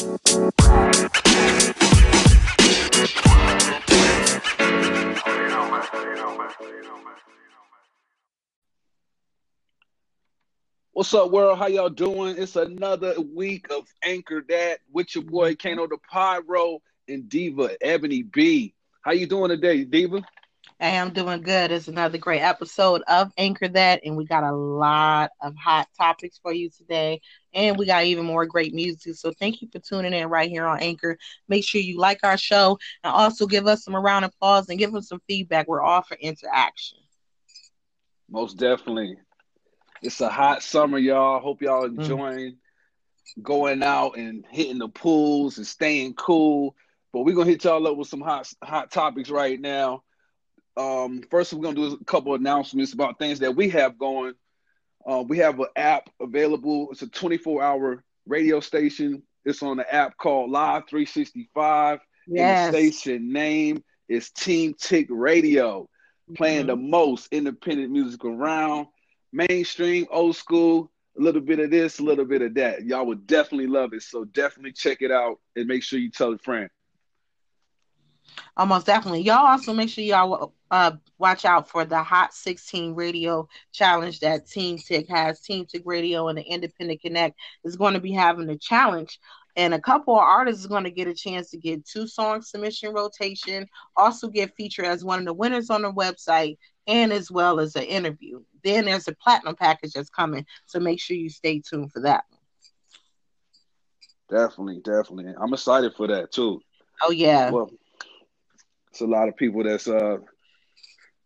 What's up, world? How y'all doing? It's another week of Anchor That with your boy Kano the Pyro and Diva Ebony B. How you doing today, Diva? I am doing good. It's another great episode of Anchor That, and we got a lot of hot topics for you today, and we got even more great music. So thank you for tuning in right here on Anchor. Make sure you like our show and also give us some round of applause and give us some feedback. We're all for interaction. Most definitely. It's a hot summer, y'all. Hope y'all mm. enjoying mm. going out and hitting the pools and staying cool. But we're gonna hit y'all up with some hot hot topics right now. Um, first, we're gonna do a couple announcements about things that we have going. Uh, we have an app available. It's a 24 hour radio station. It's on the app called Live 365. Yes. And the station name is Team Tick Radio, playing mm-hmm. the most independent music around mainstream, old school, a little bit of this, a little bit of that. Y'all would definitely love it. So definitely check it out and make sure you tell a friend. Almost definitely. Y'all also make sure y'all uh, watch out for the Hot 16 Radio Challenge that Team Tick has. Team Tick Radio and the Independent Connect is going to be having a challenge and a couple of artists is going to get a chance to get two song submission rotation also get featured as one of the winners on the website and as well as an interview. Then there's a platinum package that's coming, so make sure you stay tuned for that. Definitely, definitely. I'm excited for that too. Oh yeah. Well, it's a lot of people that's uh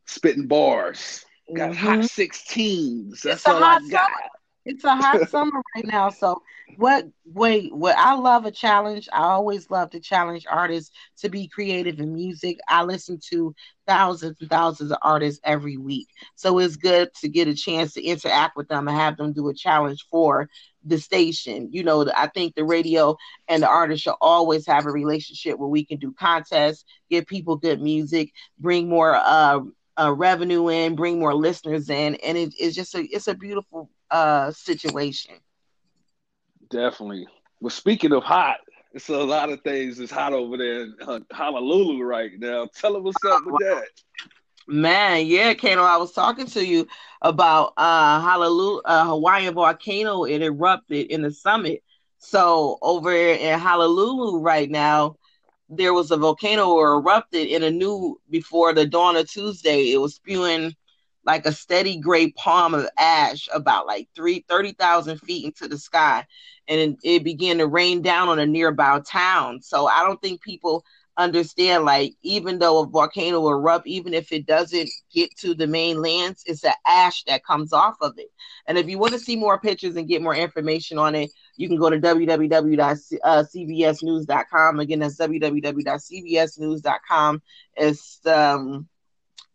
spitting bars. Got mm-hmm. hot 16s. That's it's all I got. Summer. It's a hot summer right now. So what wait, what I love a challenge. I always love to challenge artists to be creative in music. I listen to thousands and thousands of artists every week. So it's good to get a chance to interact with them and have them do a challenge for the station. You know, I think the radio and the artist should always have a relationship where we can do contests, give people good music, bring more uh, uh, revenue in, bring more listeners in, and it, it's just a it's a beautiful uh, situation. Definitely. Well, speaking of hot, it's a lot of things that's hot over there in uh, Honolulu right now. Tell them what's up with that. Man, yeah, Kano, I was talking to you about uh Honolulu, uh, Hawaiian volcano. It erupted in the summit. So over in Honolulu right now, there was a volcano erupted in a new before the dawn of Tuesday. It was spewing like a steady gray palm of ash about like three thirty thousand feet into the sky. And it began to rain down on a nearby town. So I don't think people understand like even though a volcano erupt even if it doesn't get to the main lands it's the ash that comes off of it. And if you want to see more pictures and get more information on it you can go to www.cbsnews.com again that's www.cbsnews.com it's um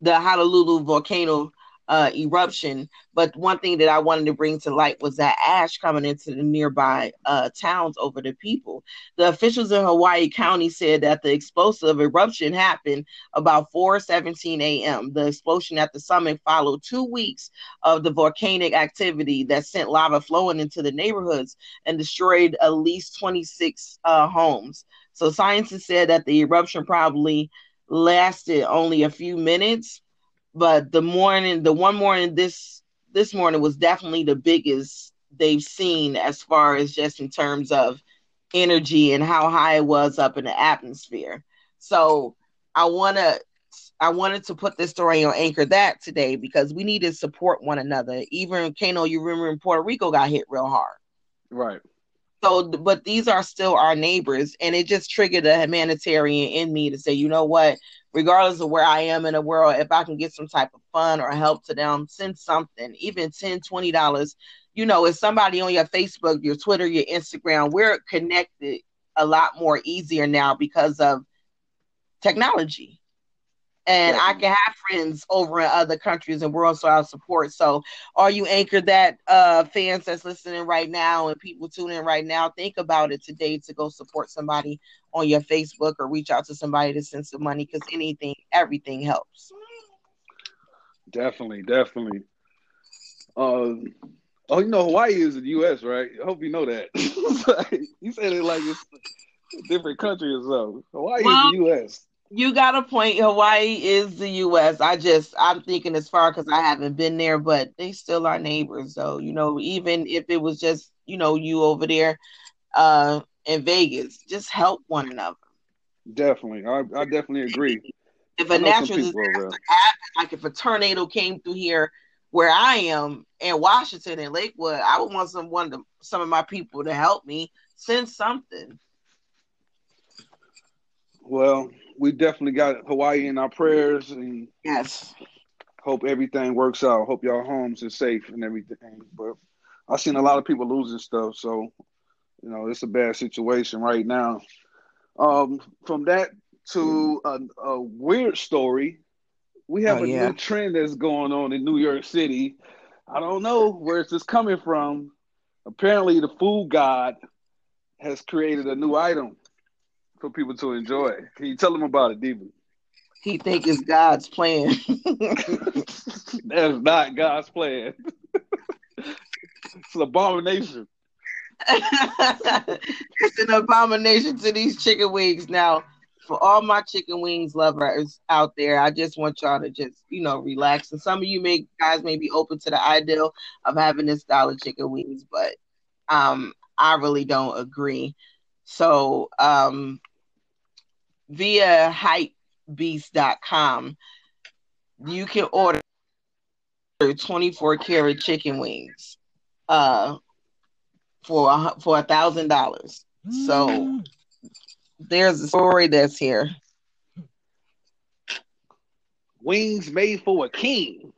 the honolulu volcano uh, eruption. But one thing that I wanted to bring to light was that ash coming into the nearby uh, towns over the people. The officials in Hawaii County said that the explosive eruption happened about 4:17 a.m. The explosion at the summit followed two weeks of the volcanic activity that sent lava flowing into the neighborhoods and destroyed at least 26 uh, homes. So scientists said that the eruption probably lasted only a few minutes but the morning, the one morning this this morning was definitely the biggest they've seen as far as just in terms of energy and how high it was up in the atmosphere. So I want to I wanted to put this story on Anchor that today because we need to support one another. Even Kano, you remember in Puerto Rico got hit real hard. Right. So, but these are still our neighbors, and it just triggered a humanitarian in me to say, you know what? regardless of where I am in the world, if I can get some type of fun or help to them, send something, even 10 $20. You know, if somebody on your Facebook, your Twitter, your Instagram, we're connected a lot more easier now because of technology and I can have friends over in other countries and world, so I'll support. So, are you anchored that uh, fans that's listening right now and people tuning in right now? Think about it today to go support somebody on your Facebook or reach out to somebody to send some money because anything, everything helps. Definitely, definitely. Um, Oh, you know Hawaii is the U.S., right? I hope you know that. you said it like it's a different country or something. Hawaii well, is the U.S. You got a point. Hawaii is the U.S. I just I'm thinking as far because I haven't been there, but they still are neighbors. though. you know, even if it was just you know you over there uh in Vegas, just help one another. Definitely, I, I definitely agree. If a natural disaster happened, like if a tornado came through here where I am in Washington and Lakewood, I would want some one some of my people to help me send something. Well, we definitely got Hawaii in our prayers and yes, hope everything works out. Hope y'all homes are safe and everything. But I've seen a lot of people losing stuff, so you know it's a bad situation right now. Um, from that to a, a weird story we have oh, a yeah. new trend that's going on in New York City. I don't know where it's just coming from. Apparently, the food god has created a new item for people to enjoy. Can you tell them about it, Diva? He think it's God's plan. That's not God's plan. it's an abomination. it's an abomination to these chicken wings. Now, for all my chicken wings lovers out there, I just want y'all to just, you know, relax. And some of you may guys may be open to the ideal of having this style of chicken wings, but um I really don't agree. So um via hypebeast.com, you can order 24 karat chicken wings uh for a, for a thousand dollars. So there's a story that's here. Wings made for a king.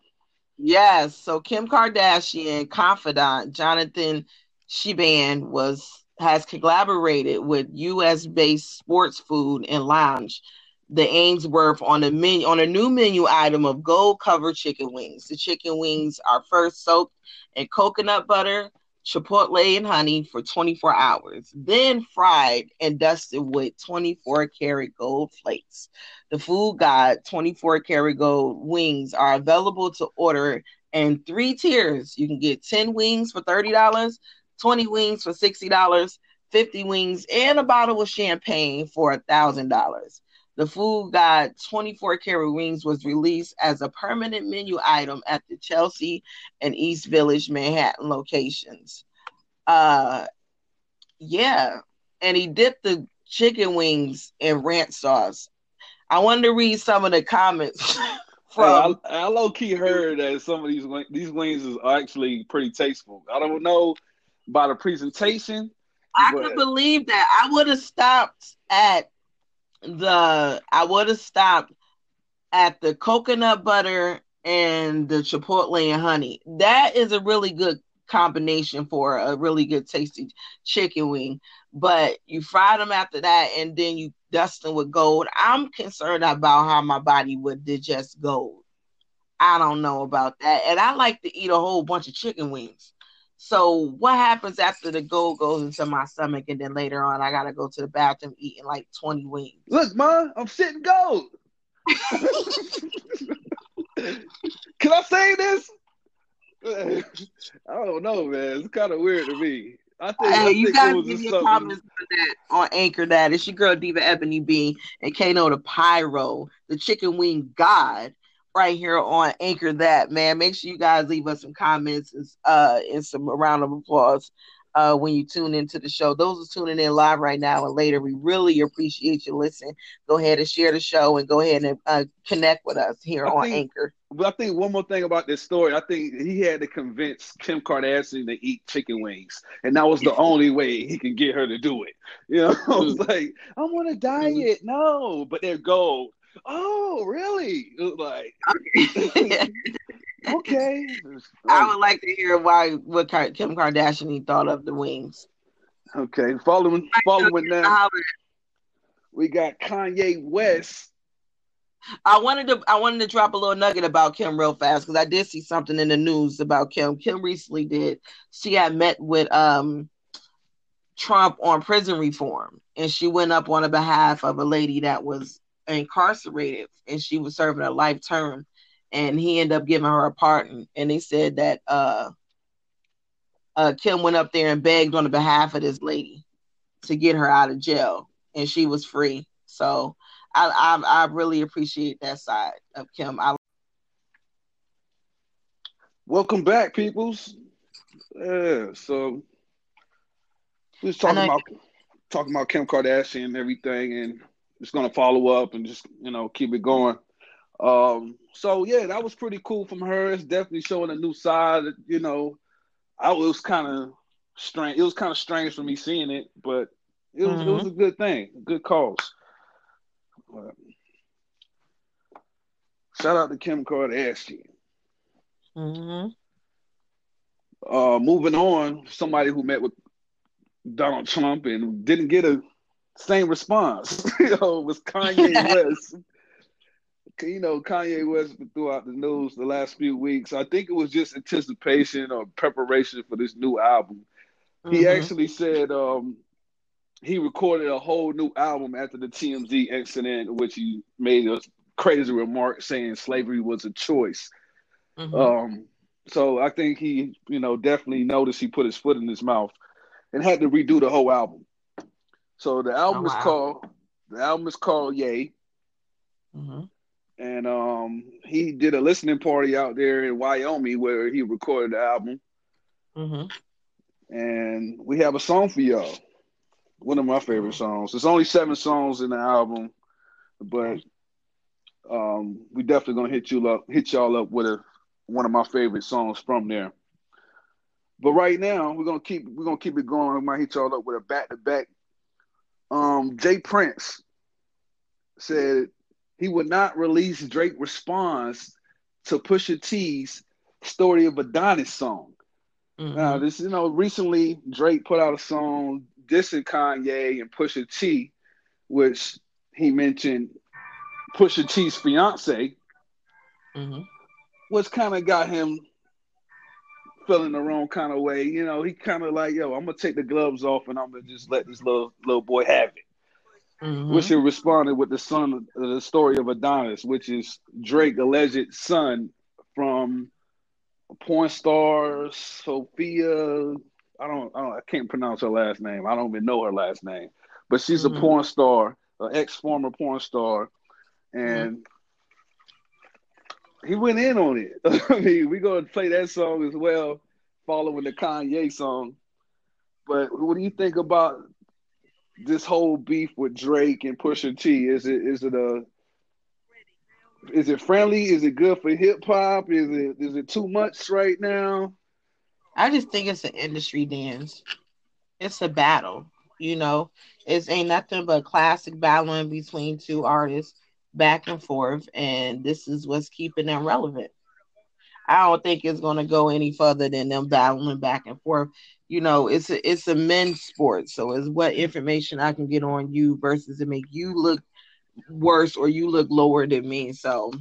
Yes. So Kim Kardashian confidant Jonathan Cheban was has collaborated with U.S. based sports food and lounge, the Ainsworth, on a menu on a new menu item of gold covered chicken wings. The chicken wings are first soaked in coconut butter, chipotle and honey for 24 hours, then fried and dusted with 24 karat gold flakes. The Food God 24 karat gold wings are available to order in three tiers. You can get 10 wings for $30, 20 wings for $60, 50 wings, and a bottle of champagne for $1,000. The Food God 24 karat wings was released as a permanent menu item at the Chelsea and East Village Manhattan locations. Uh, yeah, and he dipped the chicken wings in ranch sauce. I wanted to read some of the comments. From I, I low key heard that some of these these wings is actually pretty tasteful. I don't know by the presentation. I could believe that. I would have stopped at the I would have stopped at the coconut butter and the chipotle and honey. That is a really good combination for a really good tasty chicken wing. But you fry them after that and then you dust them with gold. I'm concerned about how my body would digest gold. I don't know about that. And I like to eat a whole bunch of chicken wings. So what happens after the gold goes into my stomach and then later on I gotta go to the bathroom eating like 20 wings? Look, mom, I'm sitting gold. Can I say this? I don't know, man. It's kind of weird to me. I think, hey, I you guys give me your comments on that on Anchor. That it's your girl Diva Ebony B and Kano the Pyro, the chicken wing god right here on Anchor That man. Make sure you guys leave us some comments and uh and some round of applause uh when you tune into the show. Those are tuning in live right now and later. We really appreciate you listening. Go ahead and share the show and go ahead and uh, connect with us here I on think, Anchor. But I think one more thing about this story, I think he had to convince Kim Kardashian to eat chicken wings, and that was the only way he could get her to do it. You know, I was like, I'm on a diet, no, but they're gold oh, really? Like, okay. I would like to hear why what Kim Kardashian thought of the wings. Okay, following following now, we got Kanye West. I wanted to I wanted to drop a little nugget about Kim real fast because I did see something in the news about Kim. Kim recently did she had met with um Trump on prison reform, and she went up on the behalf of a lady that was incarcerated and she was serving a life term and he ended up giving her a pardon and they said that uh uh, Kim went up there and begged on the behalf of this lady to get her out of jail, and she was free. So I I, I really appreciate that side of Kim. I Welcome back, peoples. Yeah, so we was talking about talking about Kim Kardashian and everything, and just gonna follow up and just you know keep it going. Um, so yeah, that was pretty cool from her. It's definitely showing a new side. You know, I was kind of strange. It was kind of strange for me seeing it, but it was mm-hmm. it was a good thing, a good cause. But, shout out to Kim Kardashian. Mm-hmm. Uh, moving on, somebody who met with Donald Trump and didn't get a same response. you know, was Kanye West. You know, Kanye West throughout the news the last few weeks. I think it was just anticipation or preparation for this new album. Mm-hmm. He actually said um, he recorded a whole new album after the TMZ incident, in which he made a crazy remark saying slavery was a choice. Mm-hmm. Um, so I think he, you know, definitely noticed he put his foot in his mouth and had to redo the whole album. So the album oh, wow. is called the album is called Ye. Mm-hmm. And um, he did a listening party out there in Wyoming where he recorded the album. Mm-hmm. And we have a song for y'all. One of my favorite songs. There's only seven songs in the album, but um, we definitely gonna hit you up, hit y'all up with a one of my favorite songs from there. But right now, we're gonna keep we're gonna keep it going. We might hit y'all up with a back to back. Um, J. Prince said he would not release Drake response to Pusha T's "Story of Adonis" song. Mm-hmm. Now, this you know recently Drake put out a song dissing Kanye and Pusha T, which he mentioned Pusha T's fiance, mm-hmm. which kind of got him feeling the wrong kind of way. You know, he kind of like, yo, I'm gonna take the gloves off and I'm gonna just let this little little boy have it. Mm-hmm. Which he responded with the son, the story of Adonis, which is Drake alleged son from porn star Sophia. I don't, I don't, I can't pronounce her last name. I don't even know her last name, but she's mm-hmm. a porn star, an ex former porn star, and mm-hmm he went in on it. I mean, we're gonna play that song as well, following the Kanye song. But what do you think about this whole beef with Drake and Pusha T? Is it is it a is it friendly? Is it good for hip hop? Is it is it too much right now? I just think it's an industry dance. It's a battle, you know. It's ain't nothing but classic battling between two artists back and forth, and this is what's keeping them relevant. I don't think it's going to go any further than them battling back and forth. You know, it's a it's a men's sport, so it's what information I can get on you versus to make you look worse or you look lower than me. So,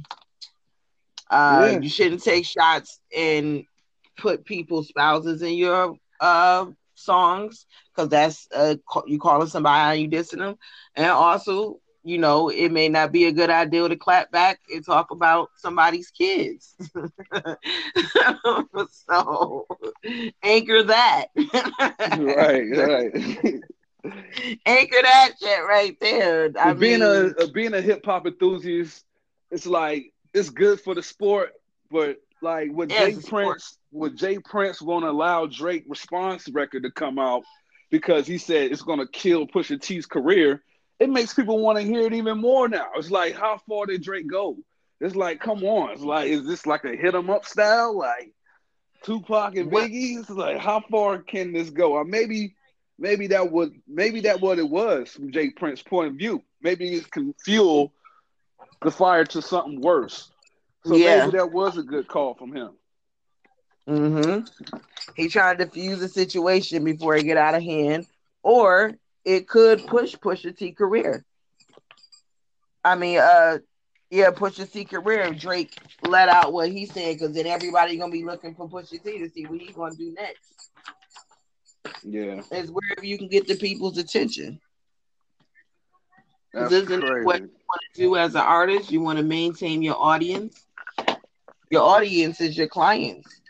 uh, yeah. you shouldn't take shots and put people's spouses in your uh songs because that's uh you calling somebody you dissing them, and also you know, it may not be a good idea to clap back and talk about somebody's kids. so anchor that. right, right. anchor that shit right there. I being mean, a, being a hip hop enthusiast, it's like it's good for the sport, but like with J. Prince, would J. Prince won't allow Drake response record to come out because he said it's gonna kill Pusha T's career it makes people want to hear it even more now. It's like, how far did Drake go? It's like, come on. It's like, is this like a hit 'em up style? Like Tupac and Biggie? It's like, how far can this go? Or maybe, maybe that would, maybe that what it was from J. Prince's point of view. Maybe it can fuel the fire to something worse. So yeah. maybe that was a good call from him. Mm-hmm. He tried to defuse the situation before it get out of hand, or it could push Pusha T career. I mean, uh, yeah, Pusha T career. Drake let out what he said because then everybody gonna be looking for Pusha T to see what he's gonna do next. Yeah, it's wherever you can get the people's attention. That's isn't crazy. what you want to do as an artist? You want to maintain your audience. Your audience is your clients.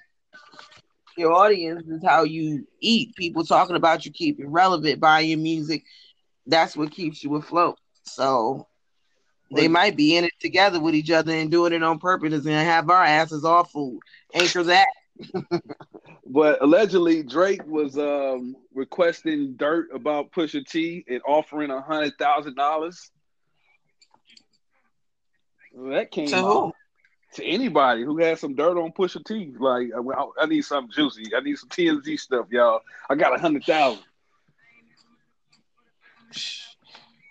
Your audience is how you eat. People talking about you keep it relevant, buying your music. That's what keeps you afloat. So they might be in it together with each other and doing it on purpose and have our asses off food. Anchors that. but allegedly Drake was um, requesting dirt about Pusha T and offering a hundred thousand dollars. That came to out who? To anybody who has some dirt on Pusha T. Like, I, I need something juicy. I need some TMZ stuff, y'all. I got a hundred thousand.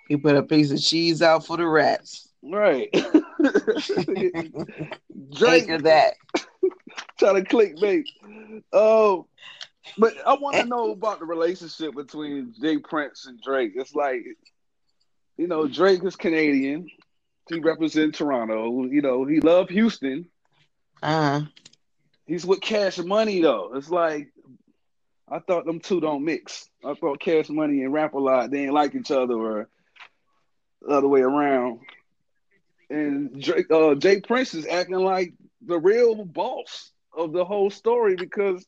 He put a piece of cheese out for the rats. Right. Drake of that. trying to clickbait. Oh, but I want to know about the relationship between J. Prince and Drake. It's like, you know, Drake is Canadian. He represents Toronto. You know, he loved Houston. Uh-huh. He's with Cash Money though. It's like I thought them two don't mix. I thought Cash Money and Rap-A-Lot they ain't like each other or the other way around. And Drake, uh, J. Prince is acting like the real boss of the whole story because,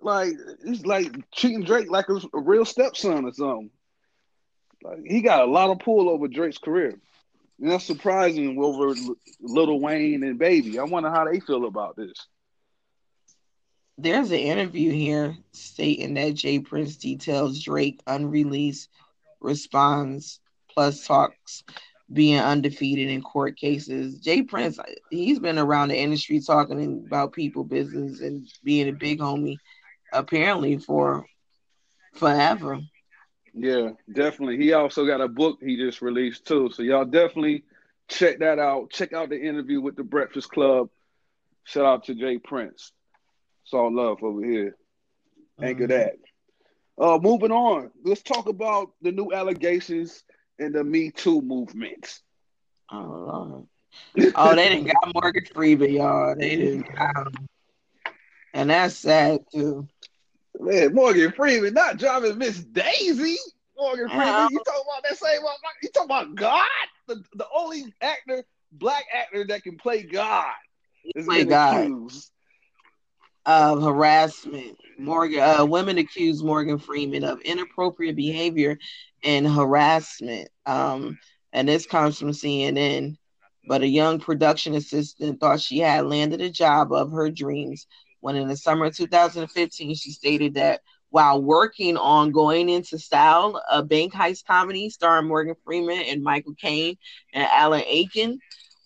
like, he's like treating Drake like a, a real stepson or something. Like, he got a lot of pull over Drake's career. That's surprising over Little Wayne and Baby. I wonder how they feel about this. There's an interview here stating that J. Prince details Drake unreleased response plus talks being undefeated in court cases. J. Prince, he's been around the industry talking about people business and being a big homie apparently for forever. Yeah, definitely. He also got a book he just released too. So y'all definitely check that out. Check out the interview with the Breakfast Club. Shout out to J. Prince. It's all love over here. Anchor mm-hmm. that. Uh, moving on. Let's talk about the new allegations in the Me Too movement. Oh, oh, they didn't got Morgan Freeman, y'all. They didn't got him. And that's sad too. Man, Morgan Freeman not driving Miss Daisy. Morgan Freeman, you talking about that same? You talking about God? The, the only actor, black actor that can play God is play God. accused of harassment. Morgan, uh, women accuse Morgan Freeman of inappropriate behavior and harassment. Um, and this comes from CNN. But a young production assistant thought she had landed a job of her dreams when in the summer of 2015, she stated that while working on Going Into Style, a bank heist comedy starring Morgan Freeman and Michael Caine and Alan Arkin,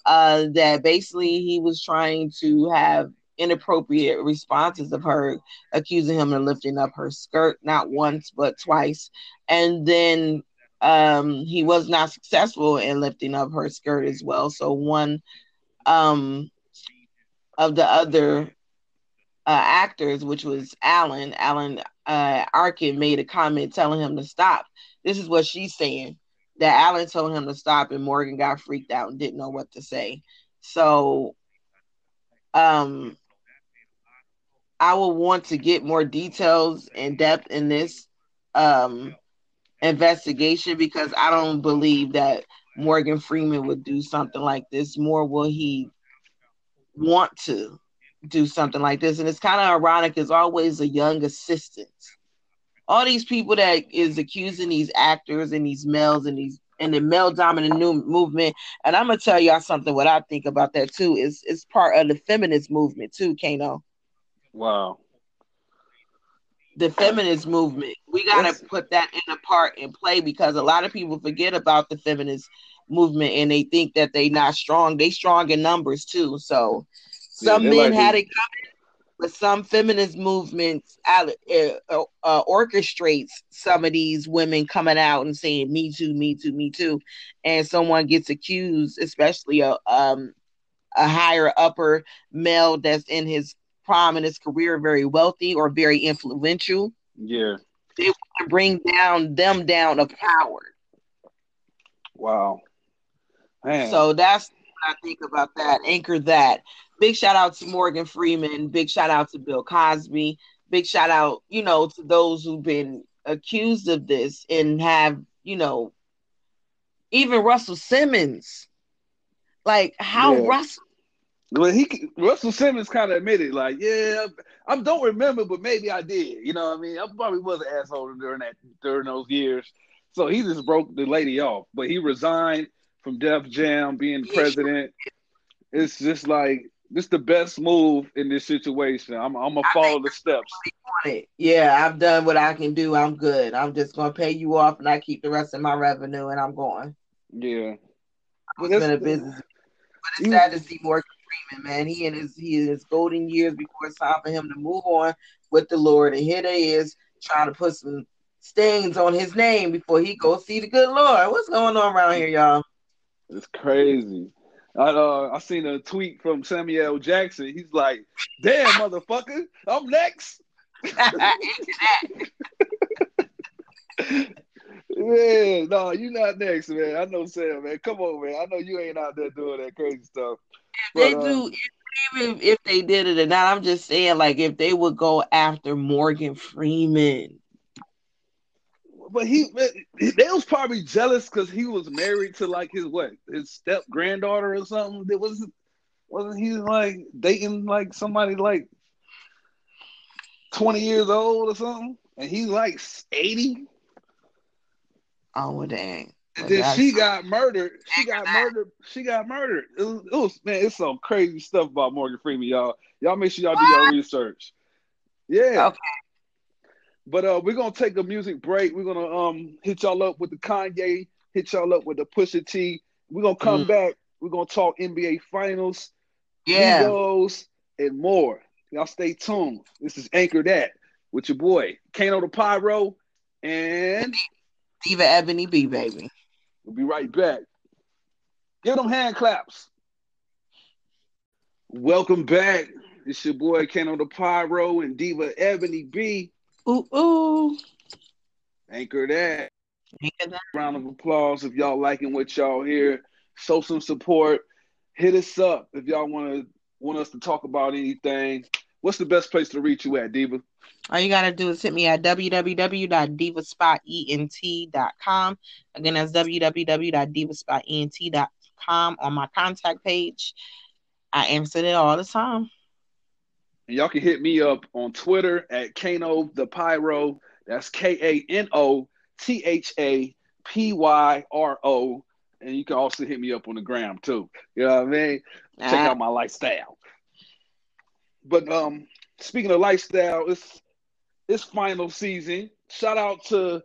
uh, that basically he was trying to have inappropriate responses of her, accusing him of lifting up her skirt not once but twice, and then um, he was not successful in lifting up her skirt as well. So one um, of the other uh, actors, which was Alan, Alan uh, Arkin, made a comment telling him to stop. This is what she's saying that Alan told him to stop, and Morgan got freaked out and didn't know what to say. So, um, I will want to get more details and depth in this um investigation because I don't believe that Morgan Freeman would do something like this. More will he want to do something like this. And it's kind of ironic, as always, a young assistant. All these people that is accusing these actors and these males and these and the male dominant new movement. And I'm gonna tell y'all something. What I think about that too is it's part of the feminist movement too, Kano. Wow. The feminist movement. We gotta yes. put that in a part and play because a lot of people forget about the feminist movement and they think that they not strong. They strong in numbers too. So some yeah, men like had it coming, but some feminist movements uh, uh, uh, orchestrates some of these women coming out and saying "Me too, me too, me too," and someone gets accused, especially a um, a higher upper male that's in his prime in his career, very wealthy or very influential. Yeah, they want to bring down them down of power. Wow. Man. So that's what I think about that. Anchor that big shout out to Morgan Freeman. Big shout out to Bill Cosby. Big shout out, you know, to those who've been accused of this and have, you know, even Russell Simmons. Like how yeah. Russell Well, he Russell Simmons kind of admitted, like, yeah, I don't remember, but maybe I did. You know what I mean? I probably was an asshole during that during those years. So he just broke the lady off. But he resigned from Def Jam being president. It's just like this the best move in this situation. I'm I'm gonna follow the steps. Yeah, I've done what I can do. I'm good. I'm just gonna pay you off, and I keep the rest of my revenue, and I'm going. Yeah, it's been a business, but it's sad to see Morgan Freeman, man. He in his he in his golden years before it's time for him to move on with the Lord, and here they is trying to put some stains on his name before he goes see the good Lord. What's going on around here, y'all? It's crazy. I uh, I seen a tweet from Samuel Jackson. He's like, "Damn, motherfucker, I'm next." Yeah, no, you not next, man. I know Sam, man. Come on, man. I know you ain't out there doing that crazy stuff. But, they do, uh, even if they did it or not. I'm just saying, like, if they would go after Morgan Freeman. But he, they was probably jealous because he was married to like his what, his step granddaughter or something. It wasn't, wasn't he like dating like somebody like twenty years old or something, and he's like eighty. Oh dang. And then she got murdered. She got murdered. She got murdered. It was, it was, man, it's some crazy stuff about Morgan Freeman, y'all. Y'all make sure y'all what? do your research. Yeah. Okay. But uh, we're gonna take a music break. We're gonna um hit y'all up with the Kanye, hit y'all up with the Pusha T. We're gonna come mm. back. We're gonna talk NBA Finals, yeah, and more. Y'all stay tuned. This is Anchor That with your boy Kano the Pyro and Diva Ebony B, baby. We'll be right back. Give them hand claps. Welcome back. It's your boy Kano the Pyro and Diva Ebony B. Ooh, ooh. Anchor that. Anchor that. Round of applause if y'all liking what y'all hear. Show some support. Hit us up if y'all want to want us to talk about anything. What's the best place to reach you at, Diva? All you gotta do is hit me at www.divaspot.ent.com. Again, that's www.divaspot.ent.com on my contact page. I answer it all the time. And y'all can hit me up on Twitter at Kano the Pyro. That's K A N O T H A P Y R O. And you can also hit me up on the gram too. You know what I mean? Check ah. out my lifestyle. But um, speaking of lifestyle, it's it's final season. Shout out to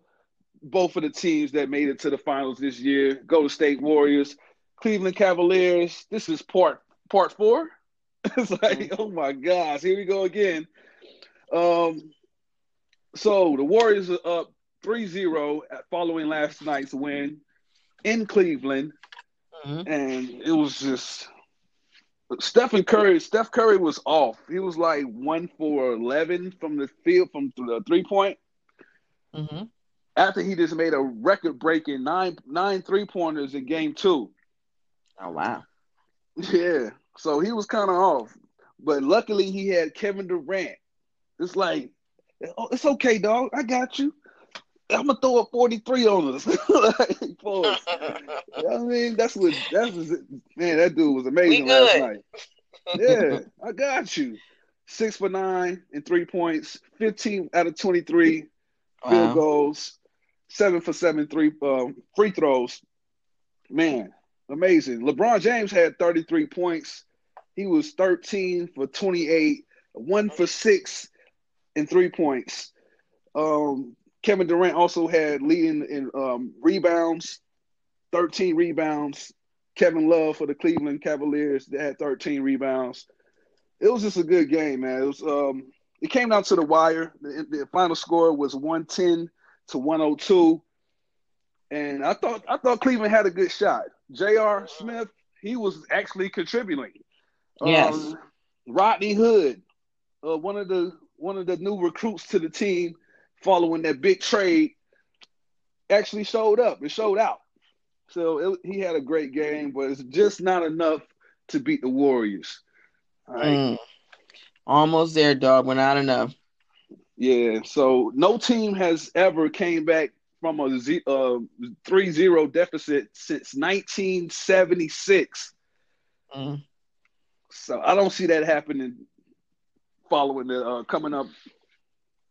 both of the teams that made it to the finals this year. Golden State Warriors, Cleveland Cavaliers. This is part part four. it's like, mm-hmm. oh my gosh, here we go again. Um, so the Warriors are up 3-0 following last night's win in Cleveland. Mm-hmm. And it was just Stephen Curry, Steph Curry was off. He was like one for eleven from the field from the three point. Mm-hmm. After he just made a record breaking nine nine three pointers in game two. Oh wow! Yeah, so he was kind of off, but luckily he had Kevin Durant. It's like, oh, it's okay, dog. I got you. I'm gonna throw a 43 on us. like, I mean, that's what that's what, man. That dude was amazing last night. Yeah, I got you. Six for nine and three points, 15 out of 23 wow. field goals, seven for seven three um, free throws. Man, amazing. LeBron James had 33 points. He was 13 for 28, one for six and three points. Um, Kevin Durant also had leading in um, rebounds, 13 rebounds. Kevin Love for the Cleveland Cavaliers that had 13 rebounds. It was just a good game, man. It was um, it came down to the wire. The, the final score was 110 to 102. And I thought I thought Cleveland had a good shot. J.R. Smith, he was actually contributing. Yes. Um, Rodney Hood, uh, one of the one of the new recruits to the team, following that big trade actually showed up and showed out. So it, he had a great game, but it's just not enough to beat the Warriors. Right? Mm. Almost there, dog, but not enough. Yeah, so no team has ever came back from a z- uh, 3-0 deficit since 1976. Mm. So I don't see that happening following the uh, coming up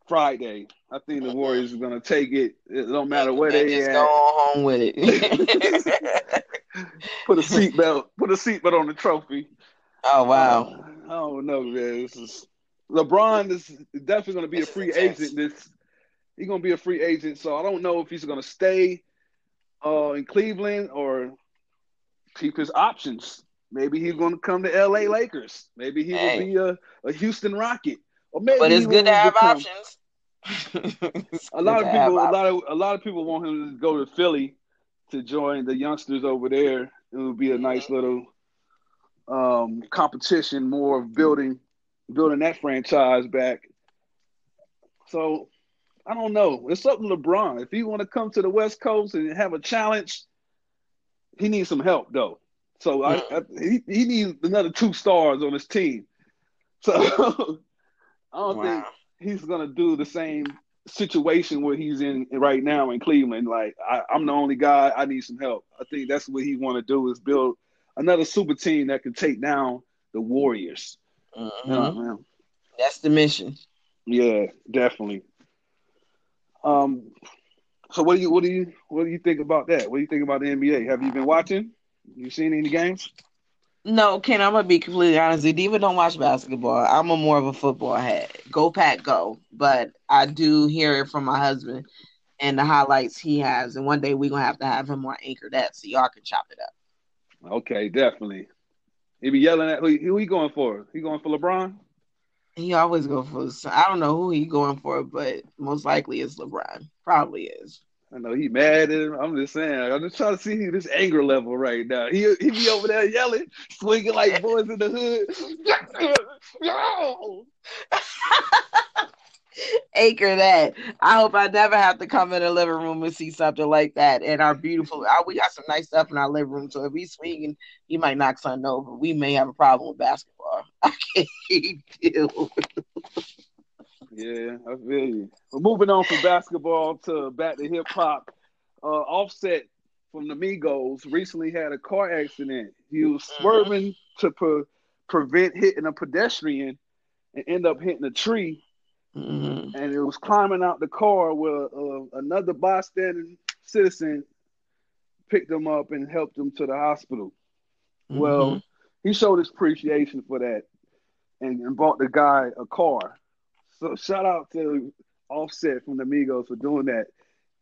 Friday. I think the Warriors are gonna take it. It don't matter where they, just at. go home with it. put a seatbelt. Put a seatbelt on the trophy. oh wow! Uh, I don't know, man. This is LeBron is definitely going to be This a free intense. agent. This he's going to be a free agent, so I don't know if he's going to stay uh, in Cleveland or keep his options. Maybe he's going to come to L.A. Lakers. Maybe he Hey. will be a, a Houston Rocket, or maybe but it's good to have become- options. A lot of people, a lot of a lot of people want him to go to Philly to join the youngsters over there. It would be a nice Mm-hmm. little um, competition, more of building building that franchise back. So I don't know. It's up to LeBron. If he want to come to the West Coast and have a challenge, he needs some help though. So I, I, he he needs another two stars on his team. So I don't Wow. think he's gonna do the same situation where he's in right now in Cleveland. Like I, I'm the only guy. I need some help. I think that's what he want to do is build another super team that can take down the Warriors. Mhm. You know That's the mission. Yeah, definitely. Um, so what do you what do you what do you think about that? What do you think about the NBA? Have you been watching? You seen any games? No, Ken, I'm gonna be completely honest. Diva don't watch basketball. I'm a more of a football head. Go pack, go. But I do hear it from my husband and the highlights he has. And one day we're gonna have to have him on anchor that so y'all can chop it up. Okay, definitely. He be yelling at who, who he going for? He going for LeBron? He always go for. I don't know who he going for, but most likely it's LeBron. Probably is. I know he mad at him. I'm just saying. I'm just trying to see this anger level right now. He he be over there yelling, swinging like boys in the hood. Yo! Anchor that. I hope I never have to come in the living room and see something like that. And our beautiful, uh, we got some nice stuff in our living room. So if he's swinging, he might knock something over. We may have a problem with basketball. I can't deal. Yeah, I feel you. But moving on from basketball to back to hip hop, uh, Offset from the Migos recently had a car accident. He was swerving to pre- prevent hitting a pedestrian and end up hitting a tree. Mhm. And it was climbing out the car where uh, another bystander citizen picked him up and helped him to the hospital. Well, Mhm. he showed his appreciation for that and, and bought the guy a car. So shout out to Offset from the Migos for doing that.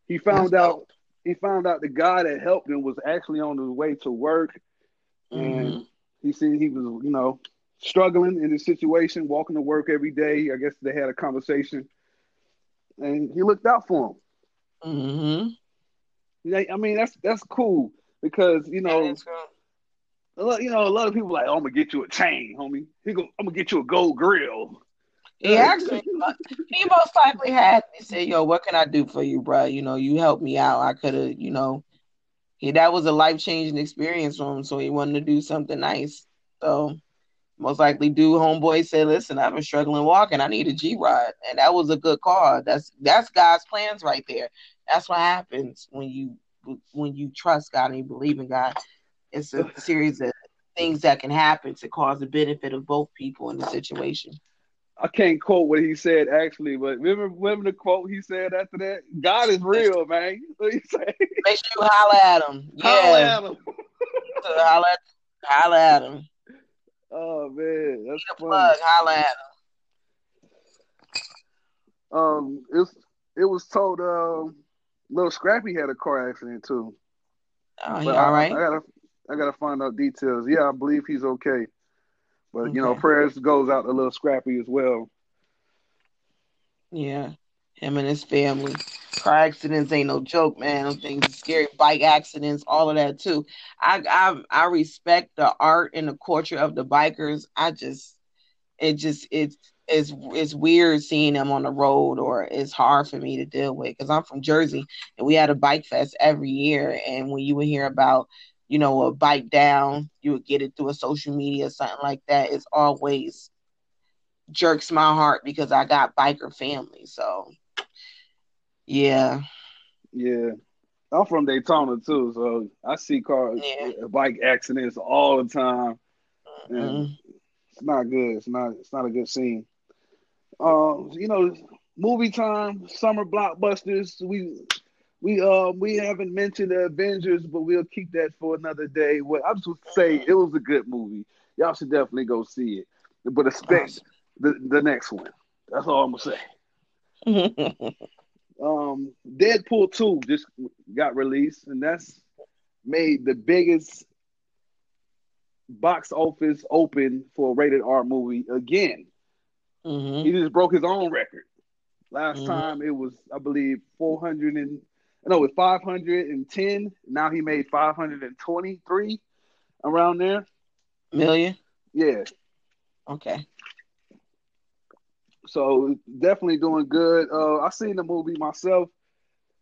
He found That's out dope. he found out the guy that helped him was actually on his way to work and Mhm. he said he was, you know, struggling in this situation, walking to work every day. I guess they had a conversation and he looked out for him. Mhm. Yeah, I mean that's that's cool because you know cool. a lot, you know a lot of people like oh, I'm gonna get you a chain, homie. He go, I'm gonna get you a gold grill. He asked me. He most likely had. He said, "Yo, what can I do for you, bro? You know, you helped me out. I could have, you know, he that was a life changing experience for him. So he wanted to do something nice. So most likely, do homeboy said, "Listen, I've been struggling walking. I need a G rod, and that was a good call. That's that's God's plans right there. That's what happens when you when you trust God and you believe in God. It's a series of things that can happen to cause the benefit of both people in the situation. I can't quote what he said actually, but remember, remember the quote he said after that? God is real, man. What he say? Make sure you holler at him. Yeah, at him. holler, holler at him. Oh man, that's a funny. plug. Holler at him. Um, it was it was told um, little Scrappy had a car accident too. Oh, he all I. I gotta I gotta find out details. Yeah, I believe he's okay. But you know, Okay. prayers goes out to little Scrappy as well. Yeah, him and his family. Car accidents ain't no joke, man. Them things scary. Bike accidents, all of that too. I I I respect the art and the culture of the bikers. I just it just it's it's it's weird seeing them on the road or it's hard for me to deal with because I'm from Jersey and we had a bike fest every year and when you would hear about you know a bike down you would get it through a social media something like that it's always jerks my heart because I got biker family so yeah Yeah. I'm from Daytona too, so I see car Yeah. bike accidents all the time. And Mhm. It's not good. It's not. It's not a good scene. Um, you know, movie time, summer blockbusters. We we uh we haven't mentioned the Avengers, but we'll keep that for another day. What I'm just say it was a good movie. Y'all should definitely go see it. But expect the the next one. That's all I'm gonna say. um, Deadpool two just got released, and that's made the biggest box office open for a rated R movie again. Mm-hmm. He just broke his own record. Last mm-hmm. time it was, I believe, four hundred and no, it was five hundred and ten. Now he made five hundred and twenty-three around there. Million. Yeah. Okay. So definitely doing good. Uh, I seen the movie myself.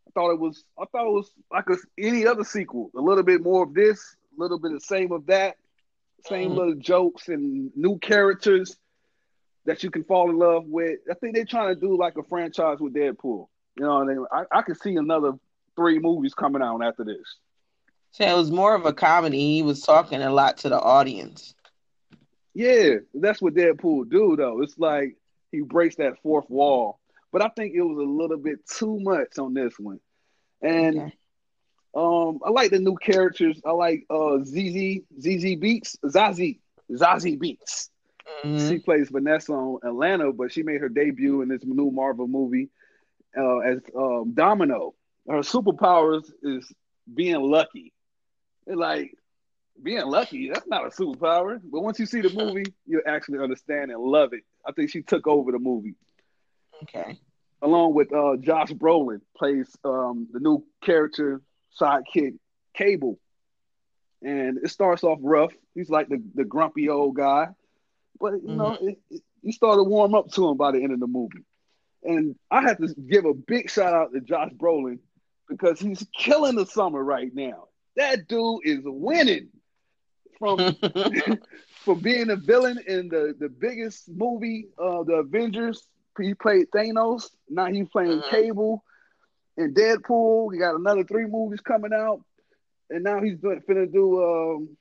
I thought it was. I thought it was like a, any other sequel. A little bit more of this, a little bit of same of that, same mm-hmm. little jokes and new characters that you can fall in love with. I think they're trying to do like a franchise with Deadpool. You know, I, mean? I, I can see another three movies coming out after this. So it was more of a comedy. He was talking a lot to the audience. Yeah, that's what Deadpool do though. It's like he breaks that fourth wall. But I think it was a little bit too much on this one. And okay. um I like the new characters. I like uh ZZ ZZ Beetz, Zazie, Zazie Beetz. Mm-hmm. She plays Vanessa on Atlanta, but she made her debut in this new Marvel movie uh, as um, Domino. Her superpowers is being lucky. It's like being lucky, that's not a superpower. But once you see the movie, you actually understand and love it. I think she took over the movie. Okay. Along with uh, Josh Brolin plays um, the new character sidekick Cable, and it starts off rough. He's like the, the grumpy old guy, but you mm-hmm. know, it, it, you start to warm up to him by the end of the movie. And I have to give a big shout out to Josh Brolin because he's killing the summer right now. That dude is winning from from being a villain in the, the biggest movie, uh, the Avengers. He played Thanos. Now he's playing mm-hmm. Cable and Deadpool. He got another three movies coming out, and now he's doing, finna do. Um,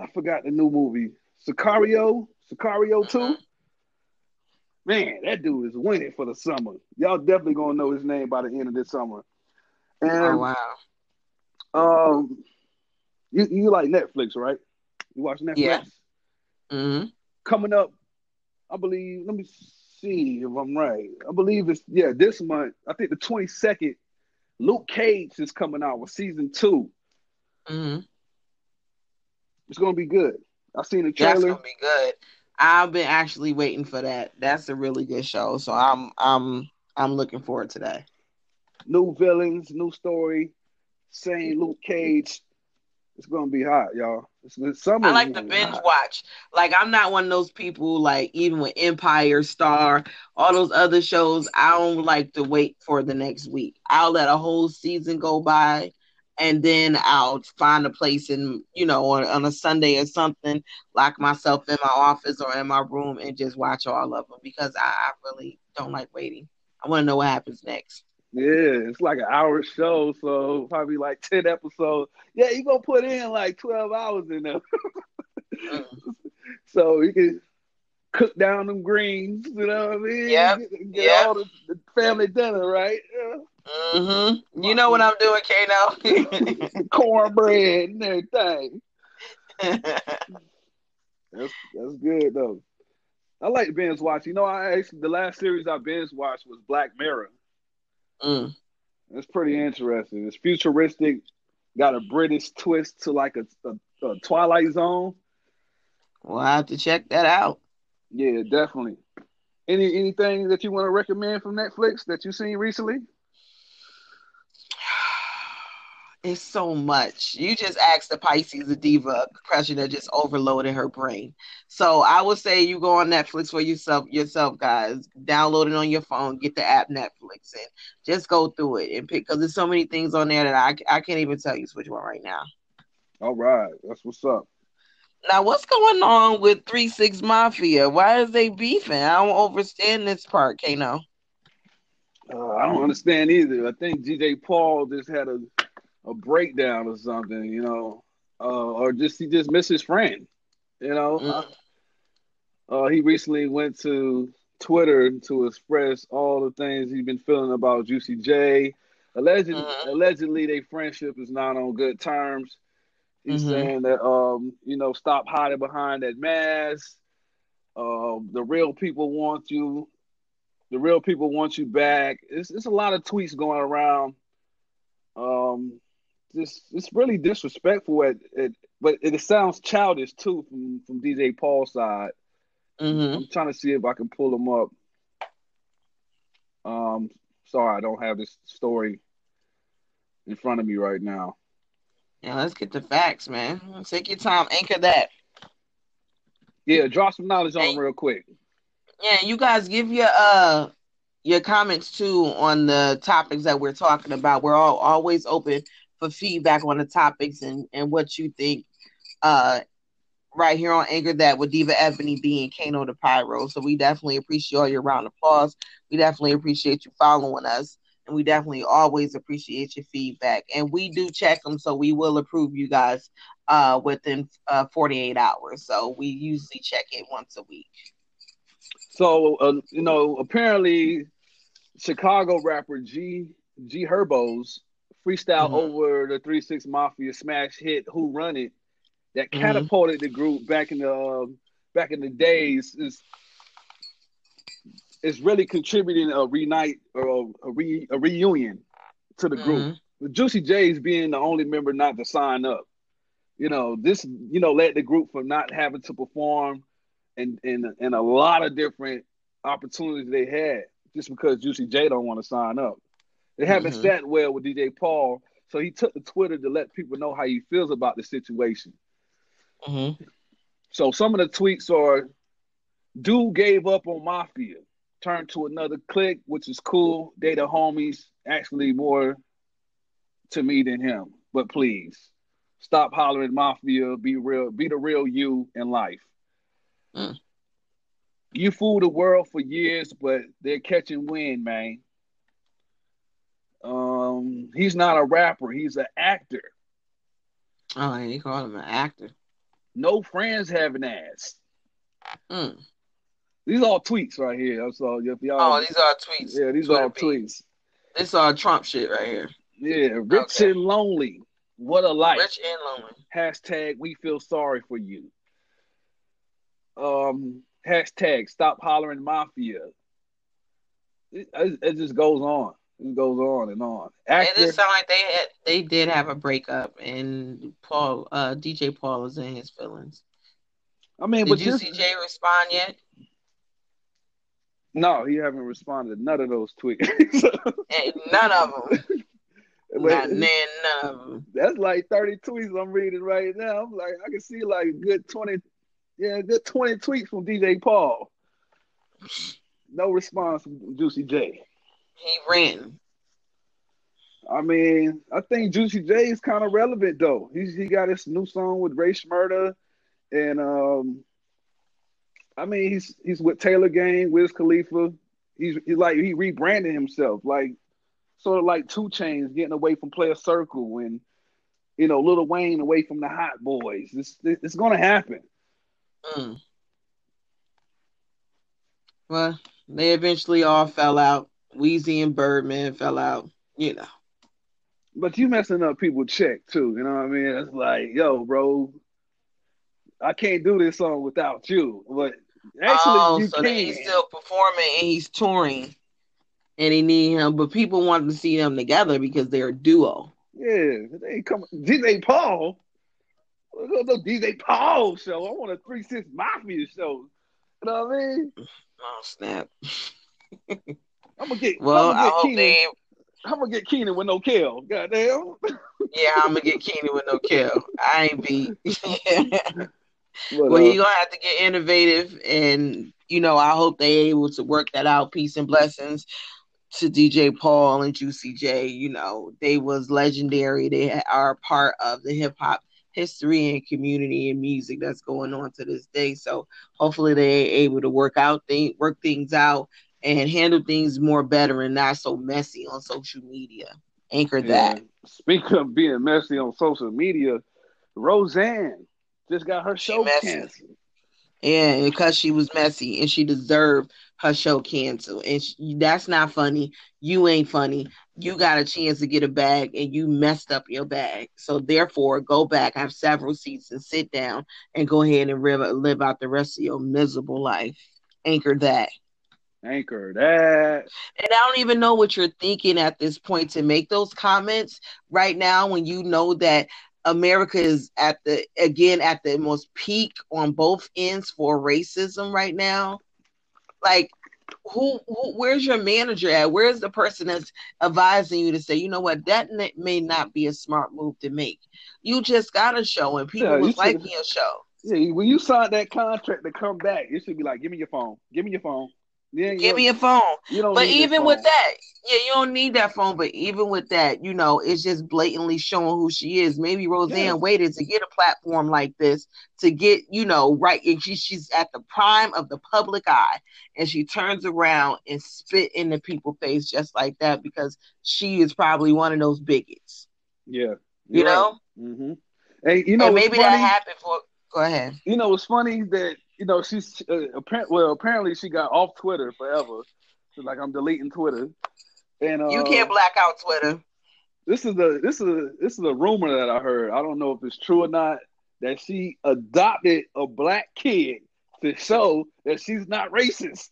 I forgot the new movie, Sicario. Sicario 2 mm-hmm. Man, that dude is winning for the summer. Y'all definitely gonna know his name by the end of this summer. And oh, wow. Um, you you like Netflix, right? You watch Netflix? Yeah. Mm-hmm. Coming up, I believe. Let me see if I'm right. I believe it's yeah this month. I think the 22nd. Luke Cage is coming out with season 2 Mm-hmm. It's gonna be good. I've seen the trailer. That's gonna be good. I've been actually waiting for that. That's a really good show. So I'm I'm I'm looking forward to that. New villains, new story, same Luke Cage. It's gonna be hot, y'all. It's, it's summer. I like to binge hot. watch. Like I'm not one of those people. Like even with Empire, Star, all those other shows, I don't like to wait for the next week. I'll let a whole season go by and then I'll find a place in, you know, on, on a Sunday or something, lock myself in my office or in my room and just watch all of them because I, I really don't like waiting. I want to know what happens next. Yeah, it's like an hour show, so probably like 10 episodes. Yeah, you gonna put in like 12 hours in there. So you can cook down them greens, you know what I mean? Yeah. Get, get yep. all the, the, family dinner, right? Yeah. Mm-hmm. You know what I'm doing, Kano. Cornbread and everything. that's that's good though. I like binge watch. You know, I actually the last series I binge watched was Black Mirror. Mm. It's pretty interesting. It's futuristic, got a British twist to like a, a, a Twilight Zone. Well, I have to check that out. Yeah, definitely. Any anything that you want to recommend from Netflix that you've seen recently? It's so much. You just asked the Pisces, the diva question that just overloaded her brain. So I would say you go on Netflix for yourself, yourself, guys. Download it on your phone, get the app Netflix, and just go through it and pick because there's so many things on there that I I can't even tell you which one right now. All right, that's what's up. Now, what's going on with Three Six Mafia? Why is they beefing? I don't understand this part, Kano. Uh, I don't understand either. I think DJ Paul just had a a breakdown or something, you know, uh, or just he just missed his friend, you know. Mm. Uh, he recently went to Twitter to express all the things he's been feeling about Juicy J. Allegedly, mm-hmm. allegedly, their friendship is not on good terms. He's mm-hmm. saying that um, you know, stop hiding behind that mask. Um, the real people want you. The real people want you back. It's, it's a lot of tweets going around. Um, just it's really disrespectful at, at but it, sounds childish too from from DJ Paul's side. Mm-hmm. I'm trying to see if I can pull them up. Um, sorry, I don't have this story in front of me right now. Yeah, let's get the facts, man. Take your time, anchor that. Yeah, drop some knowledge on them real quick. Yeah, you guys give your uh your comments too on the topics that we're talking about. We're all always open for feedback on the topics and and what you think. Uh, right here on Anchor that with Diva Ebony being Kano the Pyro. So we definitely appreciate all your round of applause. We definitely appreciate you following us and we definitely always appreciate your feedback. And we do check them, so we will approve you guys uh, within uh, 48 hours. So we usually check it once a week. So uh, you know, apparently, Chicago rapper G G Herbo's freestyle mm-hmm. over the Three Six Mafia smash hit "Who Run It" that mm-hmm. catapulted mm-hmm. the group back in the uh, back in the days is is really contributing a reunite or a, re, a reunion to the group. Mm-hmm. With Juicy J's being the only member not to sign up. You know, this you know led the group from not having to perform and and and a lot of different opportunities they had just because Juicy J don't want to sign up. They haven't mm-hmm. sat well with DJ Paul, so he took to Twitter to let people know how he feels about the situation. Mm-hmm. So some of the tweets are, "Dude gave up on Mafia turned to another clique, which is cool. They the homies, actually more to me than him. But please, stop hollering mafia. Be real. Be the real you in life. Mm. You fooled the world for years, but they're catching wind, man. Um, he's not a rapper. He's an actor. Oh, he called him an actor. No friends have an ass. Mm. These are all tweets right here. So if y'all, oh, these are tweets. Yeah, these are all tweets. This are Trump shit right here. Yeah, rich okay. and lonely. What a life. Rich and lonely. Hashtag we feel sorry for you. Um, hashtag stop hollering mafia. It, it, it just goes on. It goes on and on. It sound like they had they did have a breakup, and Paul, uh, DJ Paul is in his feelings. I mean, did you see Jay respond yet? No, he haven't responded none of those tweets. none of them. Not none of them. That's like 30 tweets I'm reading right now. I'm like, I can see like a good 20, yeah, good 20 tweets from DJ Paul. No response from Juicy J. He ran. I mean, I think Juicy J is kind of relevant though. He's he got his new song with Rae Sremmurd and um I mean, he's he's with Taylor Gang, Wiz Khalifa. He's, he's like he rebranded himself, like sort of like 2 Chainz getting away from Playaz Circle and you know Lil Wayne away from the Hot Boys. It's it's going to happen. Mm. Well, they eventually all fell out. Weezy and Birdman fell out. You know. But you messing up people check too. You know what I mean? It's like, yo, bro, I can't do this song without you. But actually, oh, you so can. he's still performing and he's touring, and he need him. But people want to see them together because they're a duo. Yeah, they come DJ Paul. The DJ Paul show. I want a three six mafia show. You know what I mean? Oh snap! I'm gonna get. Well, I'm gonna get I Kenan. They... I'm gonna get Kenan with no Kel. Goddamn. yeah, I'm gonna get Kenan with no Kel. I ain't beat. Well, uh, you're gonna have to get innovative, and you know, I hope they able to work that out. Peace and blessings to DJ Paul and Juicy J. You know, they was legendary. They are part of the hip hop history and community and music that's going on to this day. So hopefully they're able to work out things, work things out, and handle things more better and not so messy on social media. Anchor yeah. that. Speaking of being messy on social media, Roseanne just got her show canceled. Yeah, because she was messy and she deserved her show canceled. And she, that's not funny. You ain't funny. You got a chance to get a bag and you messed up your bag. So therefore, go back, have several seats, and sit down and go ahead and live, live out the rest of your miserable life. Anchor that. Anchor that. And I don't even know what you're thinking at this point to make those comments right now when you know that America is at the again at the most peak on both ends for racism right now. Like who, who where's your manager at? Where's the person that's advising you to say, you know what, that may not be a smart move to make. You just got a show and people yeah, was liking your show. Yeah, when you signed that contract to come back, you should be like, give me your phone, give me your phone. Yeah, Give me a phone. but even with that, yeah, you don't need that phone. But even with that, you know, it's just blatantly showing who she is. Maybe Roseanne yeah. waited to get a platform like this to get, you know, right. And she, she's at the prime of the public eye, and she turns around and spit in the people's face just like that because she is probably one of those bigots. Yeah, you know. Right. Mm-hmm. Hey, you know, and maybe funny? that happened for. Go ahead. You know, it's funny that you know, she's uh, apparently well, apparently she got off Twitter forever. So like I'm deleting Twitter, and uh, you can't black out Twitter. This is a this is a this is a rumor that I heard. I don't know if it's true or not that she adopted a black kid to show that she's not racist.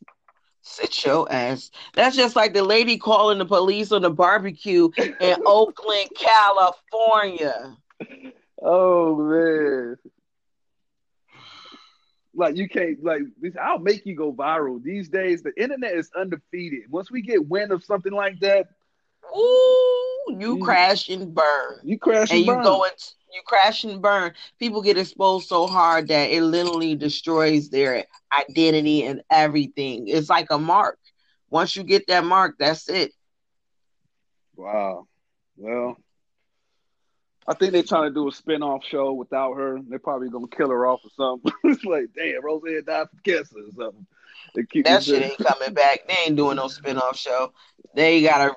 Sit your ass. That's just like the lady calling the police on the barbecue in Oakland, California. Oh man. Like you can't like this. I'll make you go viral. These days, the internet is undefeated. Once we get wind of something like that, ooh, you mm, crash and burn. You crash and, and you burn. go and you crash and burn. People get exposed so hard that it literally destroys their identity and everything. It's like a mark. Once you get that mark, that's it. Wow. Well, I think they're trying to do a spin-off show without her. They're probably gonna kill her off or something. it's like, damn, Roseanne died from cancer or something. that shit ain't coming back. They ain't doing no spin-off show. They gotta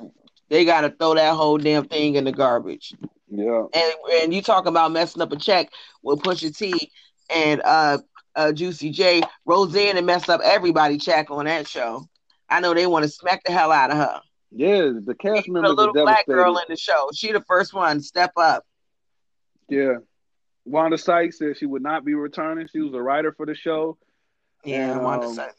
they gotta throw that whole damn thing in the garbage. Yeah. And and you talk about messing up a check with Pusha T and uh, uh Juicy J, Roseanne and messed up everybody check on that show. I know they want to smack the hell out of her. Yeah, the cast member. The little black girl in the show. She the first one. Step up. Yeah. Wanda Sykes said she would not be returning. She was a writer for the show. Yeah, and, Wanda um, Sykes.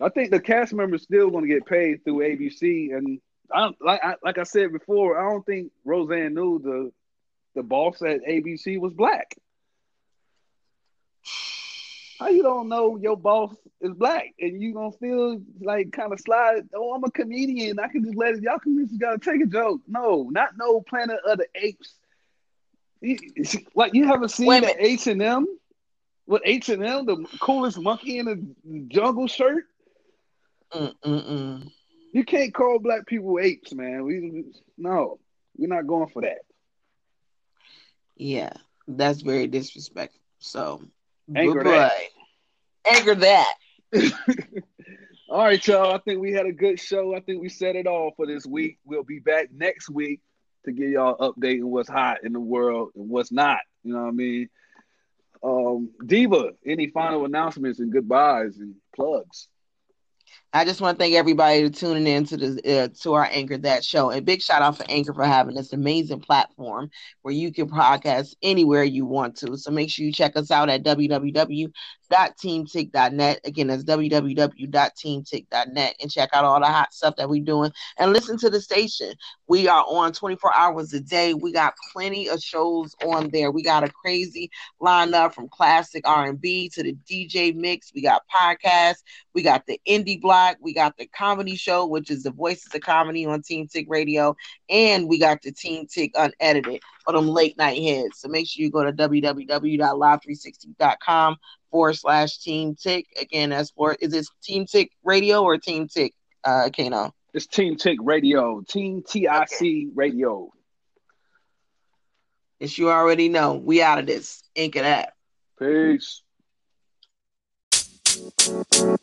I think the cast members still going to get paid through ABC, and I like I, like I said before, I don't think Roseanne knew the the boss at ABC was black. How you don't know your boss is black and you gonna feel like kind of slide? Oh, I'm a comedian. I can just let it. Y'all can just gotta take a joke. No, not no Planet of the Apes like you haven't seen the H and M with H and M, the coolest monkey in a jungle shirt. Mm-mm-mm. You can't call black people apes, man. We no, we're not going for that. Yeah, that's very disrespectful. So, anchor that. Anchor that. all right, y'all. I think we had a good show. I think we said it all for this week. We'll be back next week to give y'all update on what's hot in the world and what's not. You know what I mean? Um, Diva, any final announcements and goodbyes and plugs? I just want to thank everybody for tuning in to the uh, to our Anchor That Show. And big shout out for Anchor for having this amazing platform where you can podcast anywhere you want to. So make sure you check us out at www.teamtick.net. Again, that's www.teamtick.net and check out all the hot stuff that we're doing and listen to the station. We are on 24 hours a day. We got plenty of shows on there. We got a crazy lineup from classic R&B to the DJ mix. We got podcasts. We got the indie block. We got the comedy show, which is the Voices of Comedy on Team Tick Radio, and we got the Team Tick Unedited for them late night heads. So make sure you go to www.live360.com forward slash Team Tick. Again, that's for is it Team Tick Radio or Team Tick, uh, Kano? It's Team Tick Radio, Team TIC okay. Radio. As you already know, we out of this. Anchor that. Peace. You